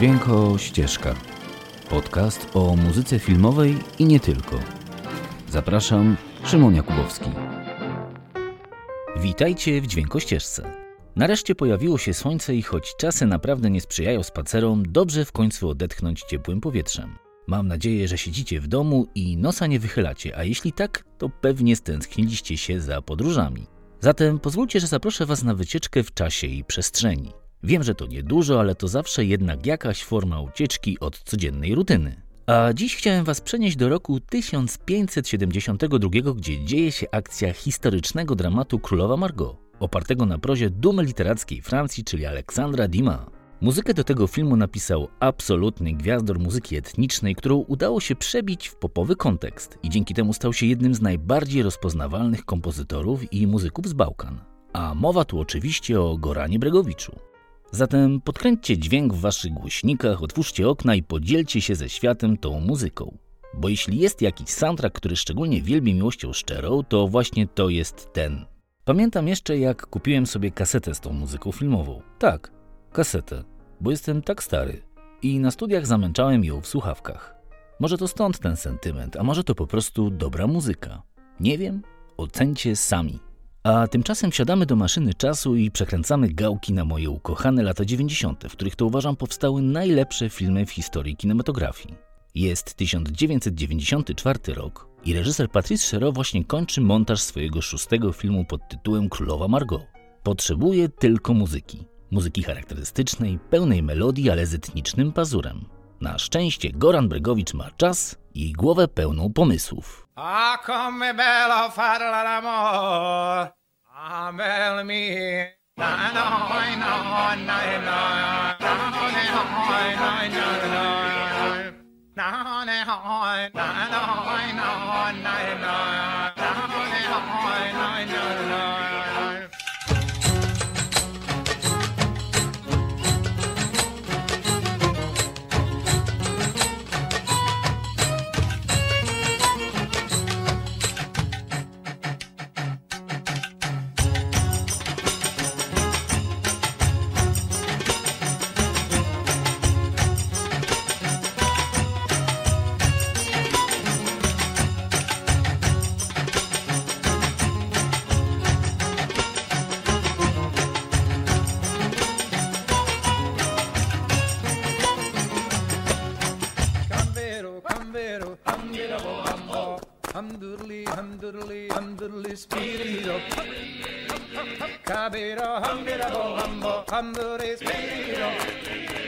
Dźwięko Ścieżka. Podcast o muzyce filmowej i nie tylko. Zapraszam, Szymon Jakubowski. Witajcie w Dźwięko Ścieżce. Nareszcie pojawiło się słońce i choć czasy naprawdę nie sprzyjają spacerom, dobrze w końcu odetchnąć ciepłym powietrzem. Mam nadzieję, że siedzicie w domu i nosa nie wychylacie, a jeśli tak, to pewnie stęskniliście się za podróżami. Zatem pozwólcie, że zaproszę Was na wycieczkę w czasie i przestrzeni. Wiem, że to niedużo, ale to zawsze jednak jakaś forma ucieczki od codziennej rutyny. A dziś chciałem Was przenieść do roku 1572, gdzie dzieje się akcja historycznego dramatu Królowa Margot, opartego na prozie dumy literackiej Francji, czyli Aleksandra Dima. Muzykę do tego filmu napisał absolutny gwiazdor muzyki etnicznej, którą udało się przebić w popowy kontekst i dzięki temu stał się jednym z najbardziej rozpoznawalnych kompozytorów i muzyków z Bałkan. A mowa tu oczywiście o Goranie Bregowiczu. Zatem podkręćcie dźwięk w waszych głośnikach, otwórzcie okna i podzielcie się ze światem tą muzyką. Bo jeśli jest jakiś soundtrack, który szczególnie wielbi miłością szczerą, to właśnie to jest ten. Pamiętam jeszcze, jak kupiłem sobie kasetę z tą muzyką filmową. Tak, kasetę, bo jestem tak stary. I na studiach zamęczałem ją w słuchawkach. Może to stąd ten sentyment, a może to po prostu dobra muzyka. Nie wiem, ocencie sami. A tymczasem wsiadamy do maszyny czasu i przekręcamy gałki na moje ukochane lata 90., w których to uważam powstały najlepsze filmy w historii kinematografii. Jest 1994 rok i reżyser Patrice Chéreau właśnie kończy montaż swojego szóstego filmu pod tytułem Królowa Margot. Potrzebuje tylko muzyki. Muzyki charakterystycznej, pełnej melodii, ale z etnicznym pazurem. Na szczęście Goran Bregowicz ma czas i głowę pełną pomysłów. Ah, come bello fare l'amore. Ah, bel mi. Na, na, na, na, na, na. Na, na, na, na, Come to made.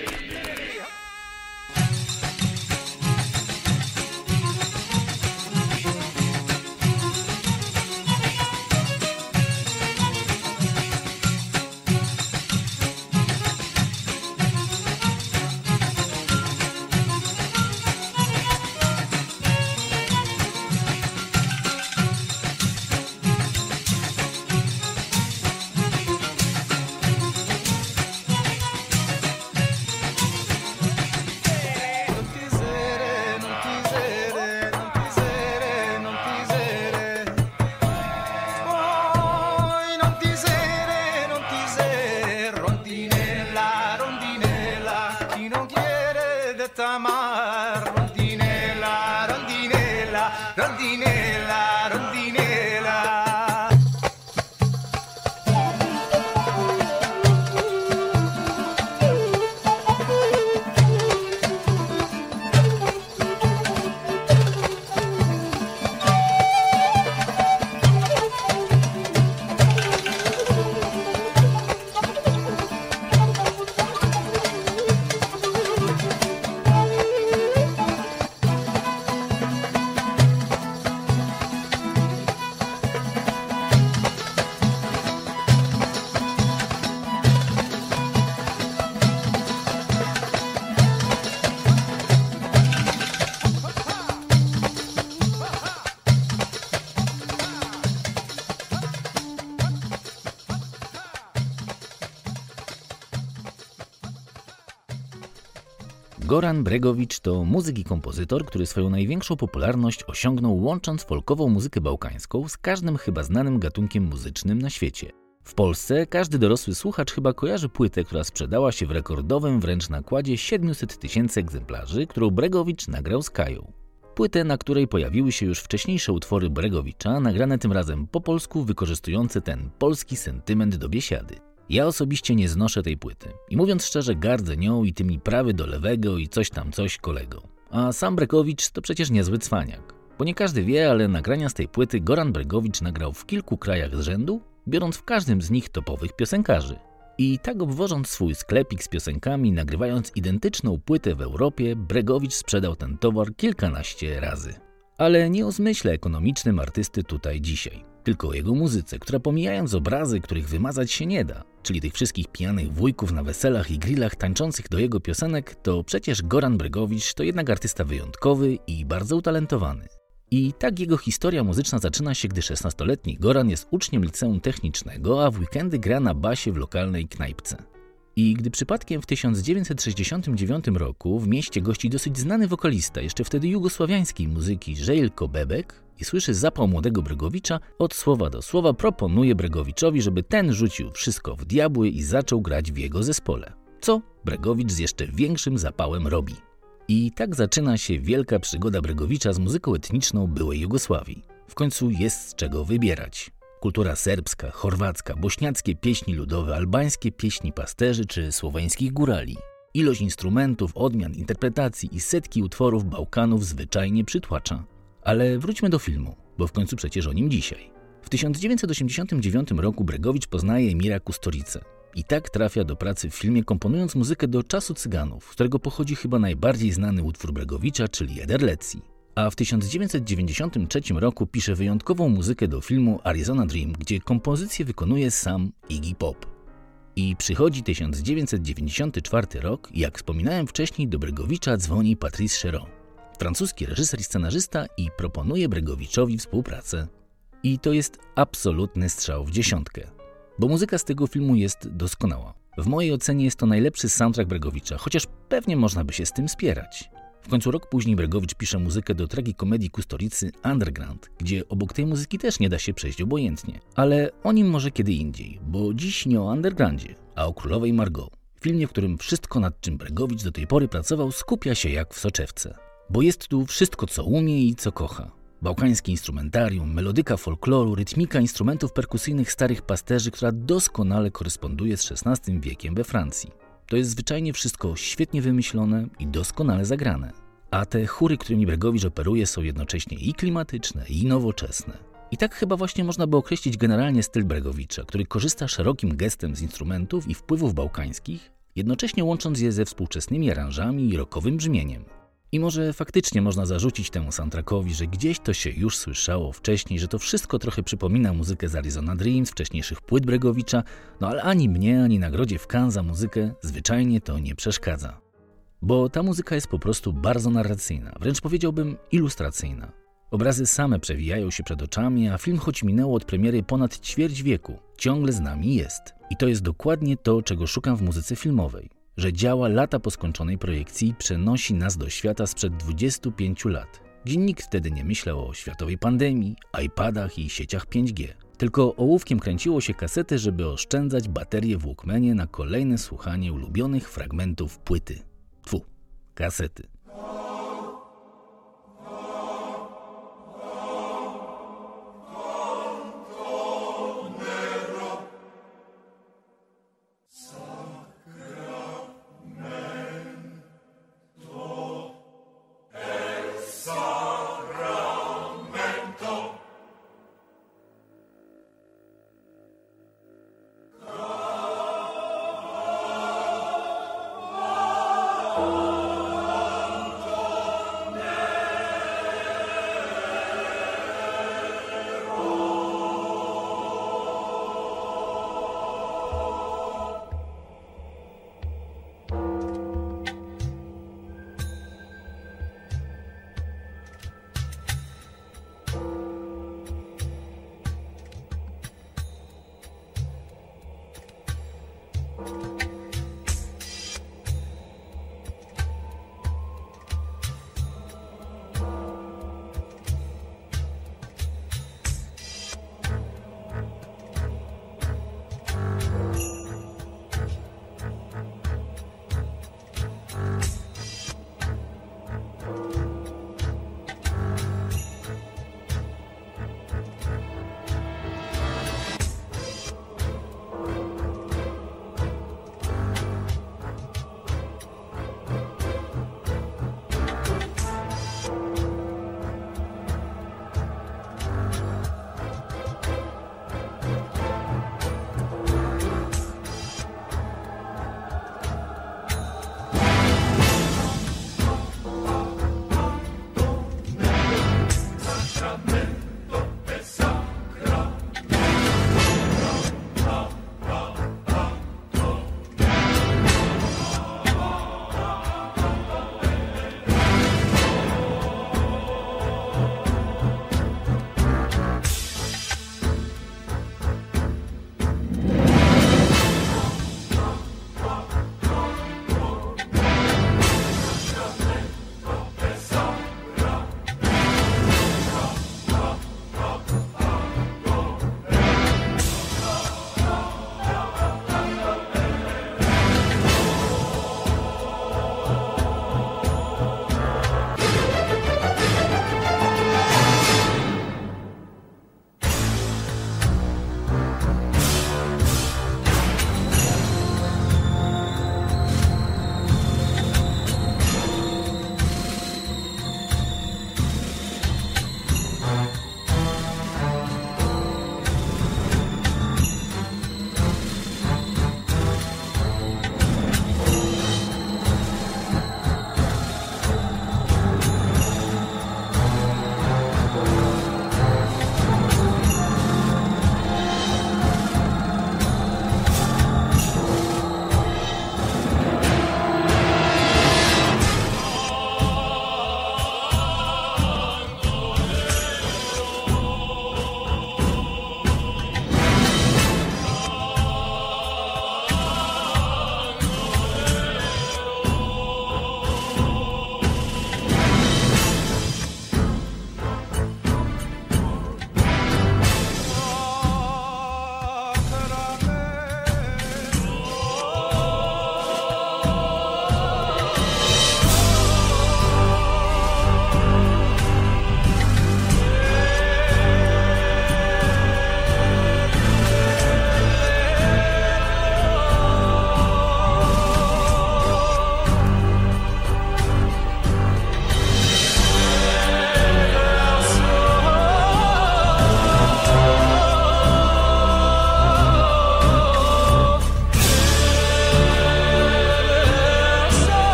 Goran Bregowicz to muzyk i kompozytor, który swoją największą popularność osiągnął łącząc folkową muzykę bałkańską z każdym chyba znanym gatunkiem muzycznym na świecie. W Polsce każdy dorosły słuchacz chyba kojarzy płytę, która sprzedała się w rekordowym wręcz nakładzie 700 tysięcy egzemplarzy, którą Bregowicz nagrał z Kają. Płytę, na której pojawiły się już wcześniejsze utwory Bregowicza, nagrane tym razem po polsku, wykorzystujące ten polski sentyment do biesiady. Ja osobiście nie znoszę tej płyty i mówiąc szczerze gardzę nią i tymi prawy do lewego i coś tam coś kolego. A sam Bregowicz to przecież niezły cwaniak. Bo nie każdy wie, ale nagrania z tej płyty Goran Bregowicz nagrał w kilku krajach z rzędu, biorąc w każdym z nich topowych piosenkarzy. I tak obwożąc swój sklepik z piosenkami, nagrywając identyczną płytę w Europie, Bregowicz sprzedał ten towar kilkanaście razy. Ale nie o zmyśle ekonomicznym artysty tutaj dzisiaj, tylko o jego muzyce, która pomijając obrazy, których wymazać się nie da, czyli tych wszystkich pijanych wujków na weselach i grillach tańczących do jego piosenek, to przecież Goran Bregowicz to jednak artysta wyjątkowy i bardzo utalentowany. I tak jego historia muzyczna zaczyna się, gdy 16-letni Goran jest uczniem liceum technicznego, a w weekendy gra na basie w lokalnej knajpce. I gdy przypadkiem w 1969 roku w mieście gości dosyć znany wokalista, jeszcze wtedy jugosławiańskiej muzyki, Żejlko Bebek, i słyszy zapał młodego Bregowicza, od słowa do słowa proponuje Bregowiczowi, żeby ten rzucił wszystko w diabły i zaczął grać w jego zespole. Co Bregowicz z jeszcze większym zapałem robi. I tak zaczyna się wielka przygoda Bregowicza z muzyką etniczną byłej Jugosławii. W końcu jest z czego wybierać. Kultura serbska, chorwacka, bośniackie pieśni ludowe, albańskie pieśni pasterzy czy słoweńskich górali. Ilość instrumentów, odmian, interpretacji i setki utworów Bałkanów zwyczajnie przytłacza. Ale wróćmy do filmu, bo w końcu przecież o nim dzisiaj. W 1989 roku Bregowicz poznaje Emira Kustorice, i tak trafia do pracy w filmie, komponując muzykę do Czasu Cyganów, z którego pochodzi chyba najbardziej znany utwór Bregowicza, czyli Ederlecji. A w 1993 roku pisze wyjątkową muzykę do filmu Arizona Dream, gdzie kompozycję wykonuje sam Iggy Pop. I przychodzi 1994 rok jak wspominałem wcześniej, do Bregowicza dzwoni Patrice Cheron, francuski reżyser i scenarzysta i proponuje Bregowiczowi współpracę. I to jest absolutny strzał w dziesiątkę bo muzyka z tego filmu jest doskonała. W mojej ocenie jest to najlepszy soundtrack Bregowicza, chociaż pewnie można by się z tym spierać. W końcu rok później Bregowicz pisze muzykę do tragikomedii Kustoricy Underground, gdzie obok tej muzyki też nie da się przejść obojętnie. Ale o nim może kiedy indziej, bo dziś nie o Undergroundzie, a o Królowej Margot. Filmie, w którym wszystko nad czym Bregowicz do tej pory pracował skupia się jak w soczewce. Bo jest tu wszystko co umie i co kocha. Bałkańskie instrumentarium, melodyka folkloru, rytmika instrumentów perkusyjnych starych pasterzy, która doskonale koresponduje z XVI wiekiem we Francji. To jest zwyczajnie wszystko świetnie wymyślone i doskonale zagrane. A te chóry, którymi Bregowicz operuje, są jednocześnie i klimatyczne, i nowoczesne. I tak chyba właśnie można by określić generalnie styl Bregowicza, który korzysta szerokim gestem z instrumentów i wpływów bałkańskich, jednocześnie łącząc je ze współczesnymi aranżami i rockowym brzmieniem. I może faktycznie można zarzucić temu soundtrackowi, że gdzieś to się już słyszało wcześniej, że to wszystko trochę przypomina muzykę z Arizona Dreams, wcześniejszych płyt Bregowicza, no ale ani mnie, ani nagrodzie w Cannes za muzykę zwyczajnie to nie przeszkadza. Bo ta muzyka jest po prostu bardzo narracyjna, wręcz powiedziałbym ilustracyjna. Obrazy same przewijają się przed oczami, a film, choć minęło od premiery ponad ćwierć wieku, ciągle z nami jest. I to jest dokładnie to, czego szukam w muzyce filmowej że działa lata po skończonej projekcji i przenosi nas do świata sprzed 25 lat, gdzie nikt wtedy nie myślał o światowej pandemii, iPadach i sieciach 5G. Tylko ołówkiem kręciło się kasety, żeby oszczędzać baterie w Walkmanie na kolejne słuchanie ulubionych fragmentów płyty. Tfu, kasety.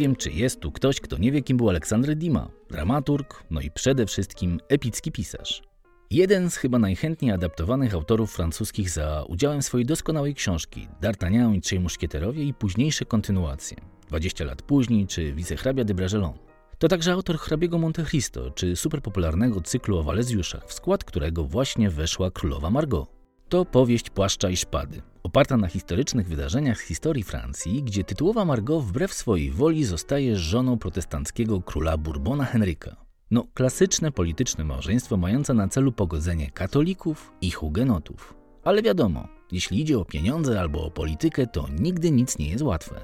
Wiem, czy jest tu ktoś, kto nie wie, kim był Aleksandr Dima, dramaturg, no i przede wszystkim epicki pisarz. Jeden z chyba najchętniej adaptowanych autorów francuskich za udziałem swojej doskonałej książki D'Artagnan i Trzej Muszkieterowie i późniejsze kontynuacje 20 lat później czy Wicehrabia de Bragelon. To także autor hrabiego Monte Cristo czy superpopularnego cyklu o Walezjuszach, w skład którego właśnie weszła królowa Margot. To powieść Płaszcza i Szpady, oparta na historycznych wydarzeniach z historii Francji, gdzie tytułowa Margot wbrew swojej woli zostaje żoną protestanckiego króla Bourbona Henryka. No, klasyczne polityczne małżeństwo mające na celu pogodzenie katolików i hugenotów. Ale wiadomo, jeśli idzie o pieniądze albo o politykę, to nigdy nic nie jest łatwe.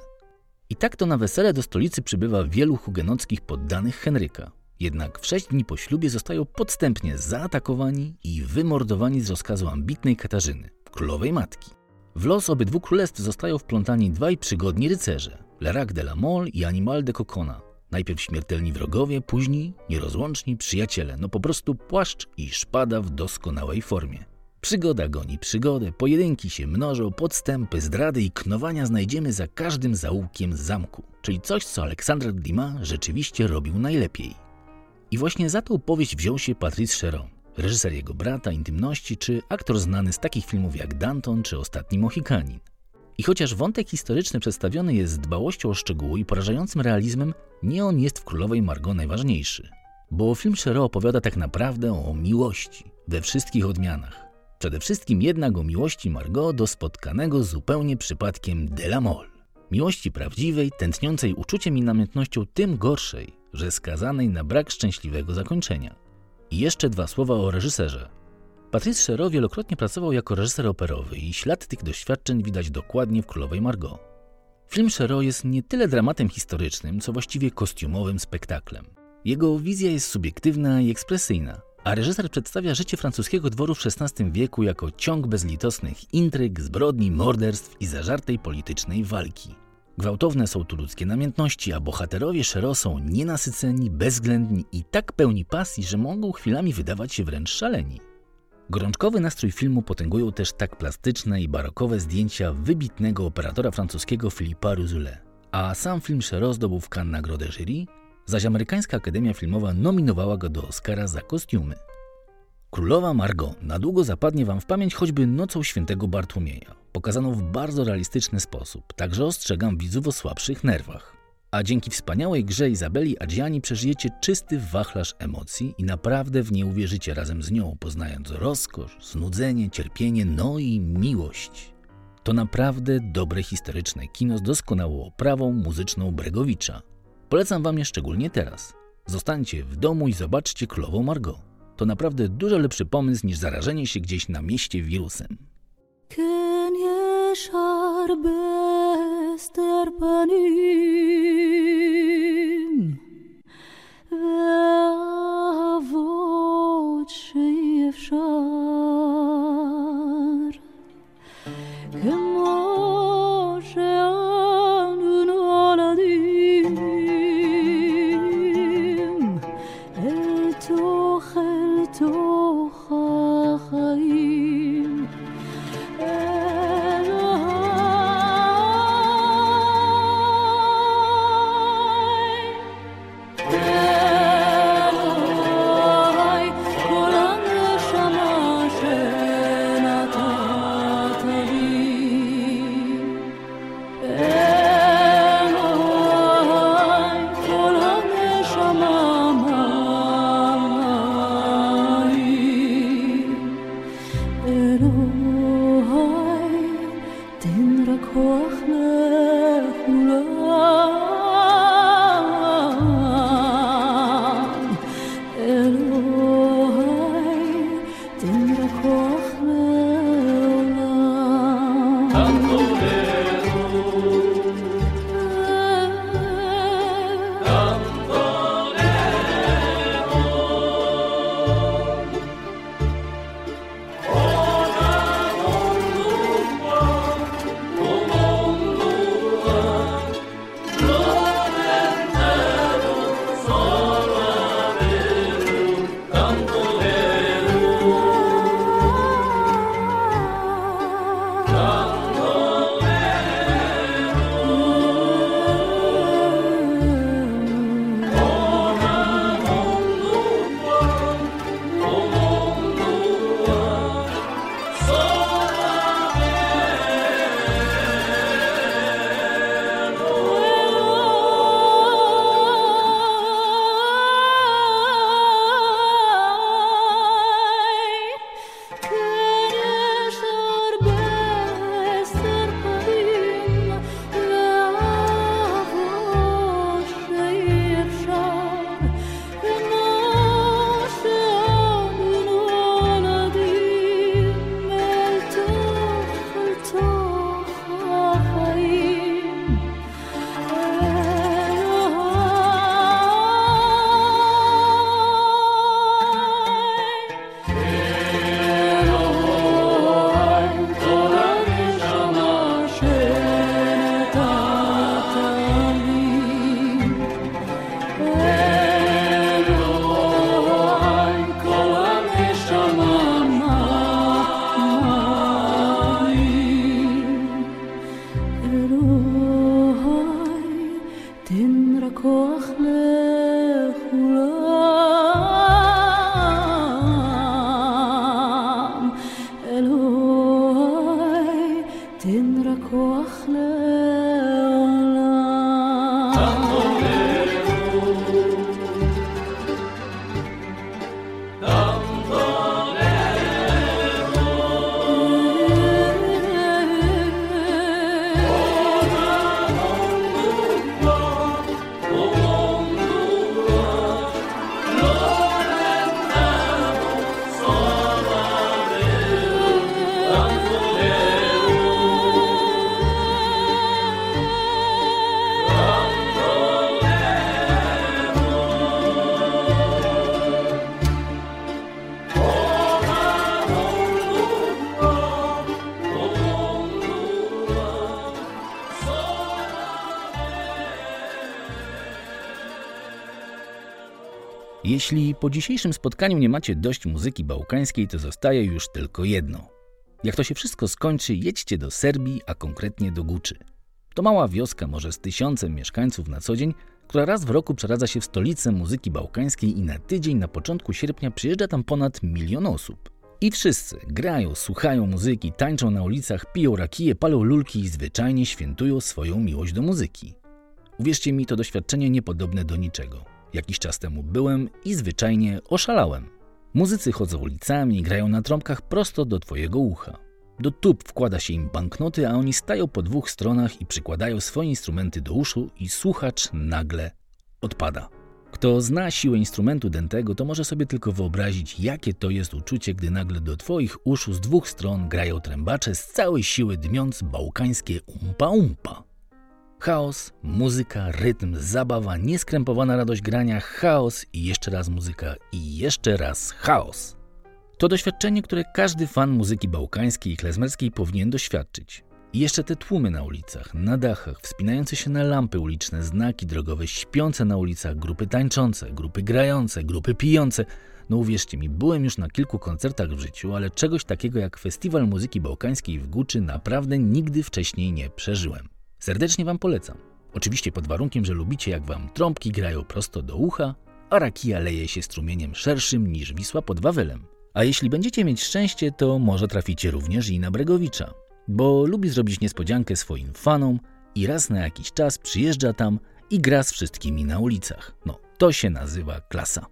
I tak to na wesele do stolicy przybywa wielu hugenockich poddanych Henryka. Jednak w sześć dni po ślubie zostają podstępnie zaatakowani i wymordowani z rozkazu ambitnej Katarzyny, królowej matki. W los obydwu królestw zostają wplątani dwaj przygodni rycerze, Lerac de la Mole i Animal de Cocona. Najpierw śmiertelni wrogowie, później nierozłączni przyjaciele, no po prostu płaszcz i szpada w doskonałej formie. Przygoda goni przygodę, pojedynki się mnożą, podstępy, zdrady i knowania znajdziemy za każdym zaułkiem zamku, czyli coś, co Alexandre Dumas rzeczywiście robił najlepiej. I właśnie za tą powieść wziął się Patrice Cheron, reżyser jego brata, Intymności, czy aktor znany z takich filmów jak Danton czy Ostatni Mohikanin. I chociaż wątek historyczny przedstawiony jest z dbałością o szczegóły i porażającym realizmem, nie on jest w Królowej Margot najważniejszy. Bo film Cheron opowiada tak naprawdę o miłości we wszystkich odmianach. Przede wszystkim jednak o miłości Margot do spotkanego zupełnie przypadkiem de la Mole. Miłości prawdziwej, tętniącej uczuciem i namiętnością tym gorszej, że skazanej na brak szczęśliwego zakończenia. I jeszcze dwa słowa o reżyserze. Patrice Chéreau wielokrotnie pracował jako reżyser operowy i ślad tych doświadczeń widać dokładnie w Królowej Margot. Film Chéreau jest nie tyle dramatem historycznym, co właściwie kostiumowym spektaklem. Jego wizja jest subiektywna i ekspresyjna, a reżyser przedstawia życie francuskiego dworu w XVI wieku jako ciąg bezlitosnych intryg, zbrodni, morderstw i zażartej politycznej walki. Gwałtowne są tu ludzkie namiętności, a bohaterowie Szero są nienasyceni, bezwzględni i tak pełni pasji, że mogą chwilami wydawać się wręcz szaleni. Gorączkowy nastrój filmu potęgują też tak plastyczne i barokowe zdjęcia wybitnego operatora francuskiego Philippa Ruzule. A sam film Szero zdobył w Cannes nagrodę jury, zaś amerykańska Akademia Filmowa nominowała go do Oscara za kostiumy. Królowa Margot na długo zapadnie Wam w pamięć choćby Nocą Świętego Bartłomieja, pokazaną w bardzo realistyczny sposób, także ostrzegam widzów o słabszych nerwach. A dzięki wspaniałej grze Izabeli Adjiani przeżyjecie czysty wachlarz emocji i naprawdę w nie uwierzycie razem z nią, poznając rozkosz, znudzenie, cierpienie, no i miłość. To naprawdę dobre historyczne kino z doskonałą oprawą muzyczną Bregowicza. Polecam Wam je szczególnie teraz. Zostańcie w domu i zobaczcie Królową Margot to naprawdę dużo lepszy pomysł niż zarażenie się gdzieś na mieście wirusem. Po dzisiejszym spotkaniu nie macie dość muzyki bałkańskiej, to zostaje już tylko jedno. Jak to się wszystko skończy, jedźcie do Serbii, a konkretnie do Guczy. To mała wioska, może z tysiącem mieszkańców na co dzień, która raz w roku przeradza się w stolicę muzyki bałkańskiej i na tydzień na początku sierpnia przyjeżdża tam ponad milion osób. I wszyscy grają, słuchają muzyki, tańczą na ulicach, piją rakije, palą lulki i zwyczajnie świętują swoją miłość do muzyki. Uwierzcie mi, to doświadczenie niepodobne do niczego. Jakiś czas temu byłem i zwyczajnie oszalałem. Muzycy chodzą ulicami, grają na trąbkach prosto do twojego ucha. Do tub wkłada się im banknoty, a oni stają po dwóch stronach i przykładają swoje instrumenty do uszu i słuchacz nagle odpada. Kto zna siłę instrumentu dętego, to może sobie tylko wyobrazić, jakie to jest uczucie, gdy nagle do twoich uszu z dwóch stron grają trębacze z całej siły dmiąc bałkańskie umpa-umpa. Chaos, muzyka, rytm, zabawa, nieskrępowana radość grania, chaos i jeszcze raz muzyka i jeszcze raz chaos. To doświadczenie, które każdy fan muzyki bałkańskiej i klezmerskiej powinien doświadczyć. I jeszcze te tłumy na ulicach, na dachach, wspinające się na lampy uliczne, znaki drogowe, śpiące na ulicach, grupy tańczące, grupy grające, grupy pijące. No uwierzcie mi, byłem już na kilku koncertach w życiu, ale czegoś takiego jak Festiwal Muzyki Bałkańskiej w Guczy naprawdę nigdy wcześniej nie przeżyłem. Serdecznie Wam polecam. Oczywiście pod warunkiem, że lubicie jak Wam trąbki grają prosto do ucha, a rakija leje się strumieniem szerszym niż Wisła pod Wawelem. A jeśli będziecie mieć szczęście, to może traficie również i na Bregowicza, bo lubi zrobić niespodziankę swoim fanom i raz na jakiś czas przyjeżdża tam i gra z wszystkimi na ulicach. No, to się nazywa klasa.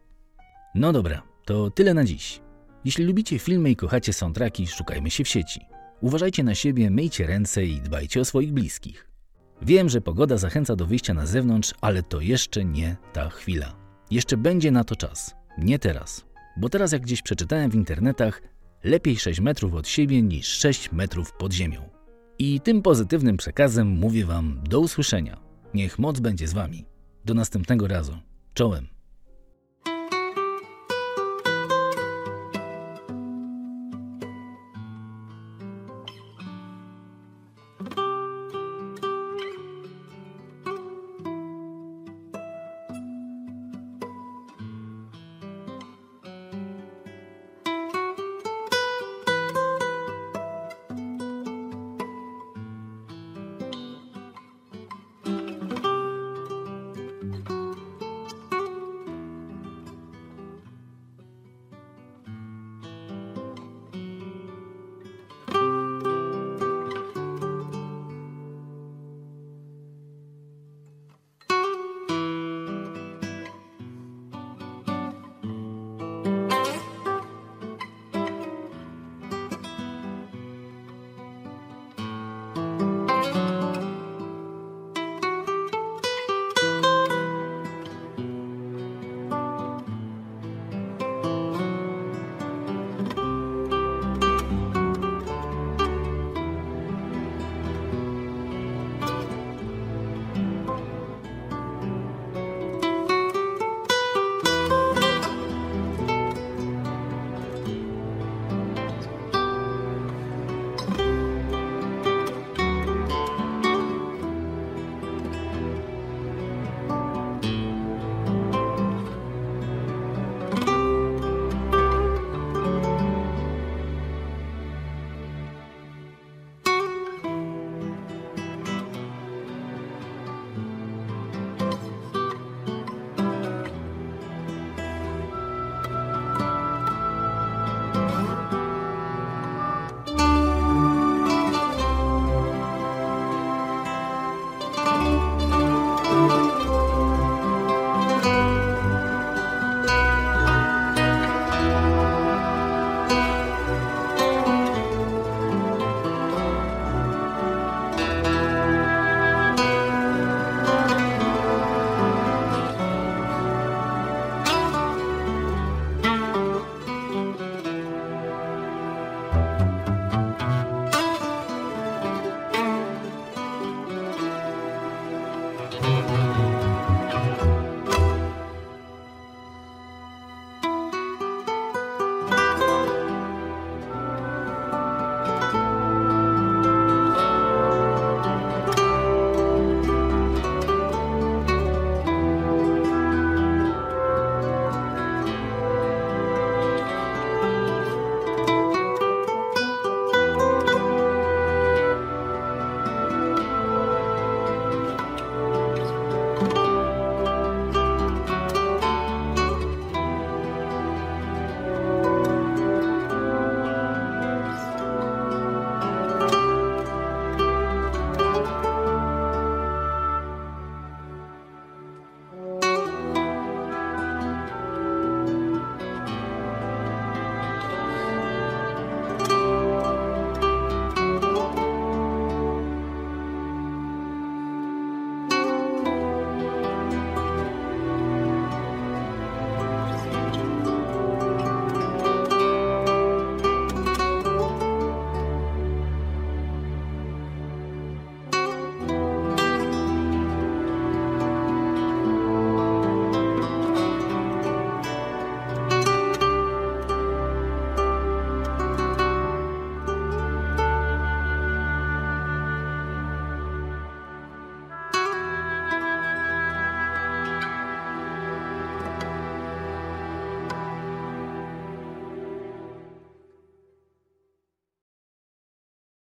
No dobra, to tyle na dziś. Jeśli lubicie filmy i kochacie soundtracki, szukajmy się w sieci. Uważajcie na siebie, myjcie ręce i dbajcie o swoich bliskich. Wiem, że pogoda zachęca do wyjścia na zewnątrz, ale to jeszcze nie ta chwila. Jeszcze będzie na to czas. Nie teraz. Bo teraz, jak gdzieś przeczytałem w internetach, lepiej 6 metrów od siebie niż 6 metrów pod ziemią. I tym pozytywnym przekazem mówię Wam do usłyszenia. Niech moc będzie z Wami. Do następnego razu. Czołem.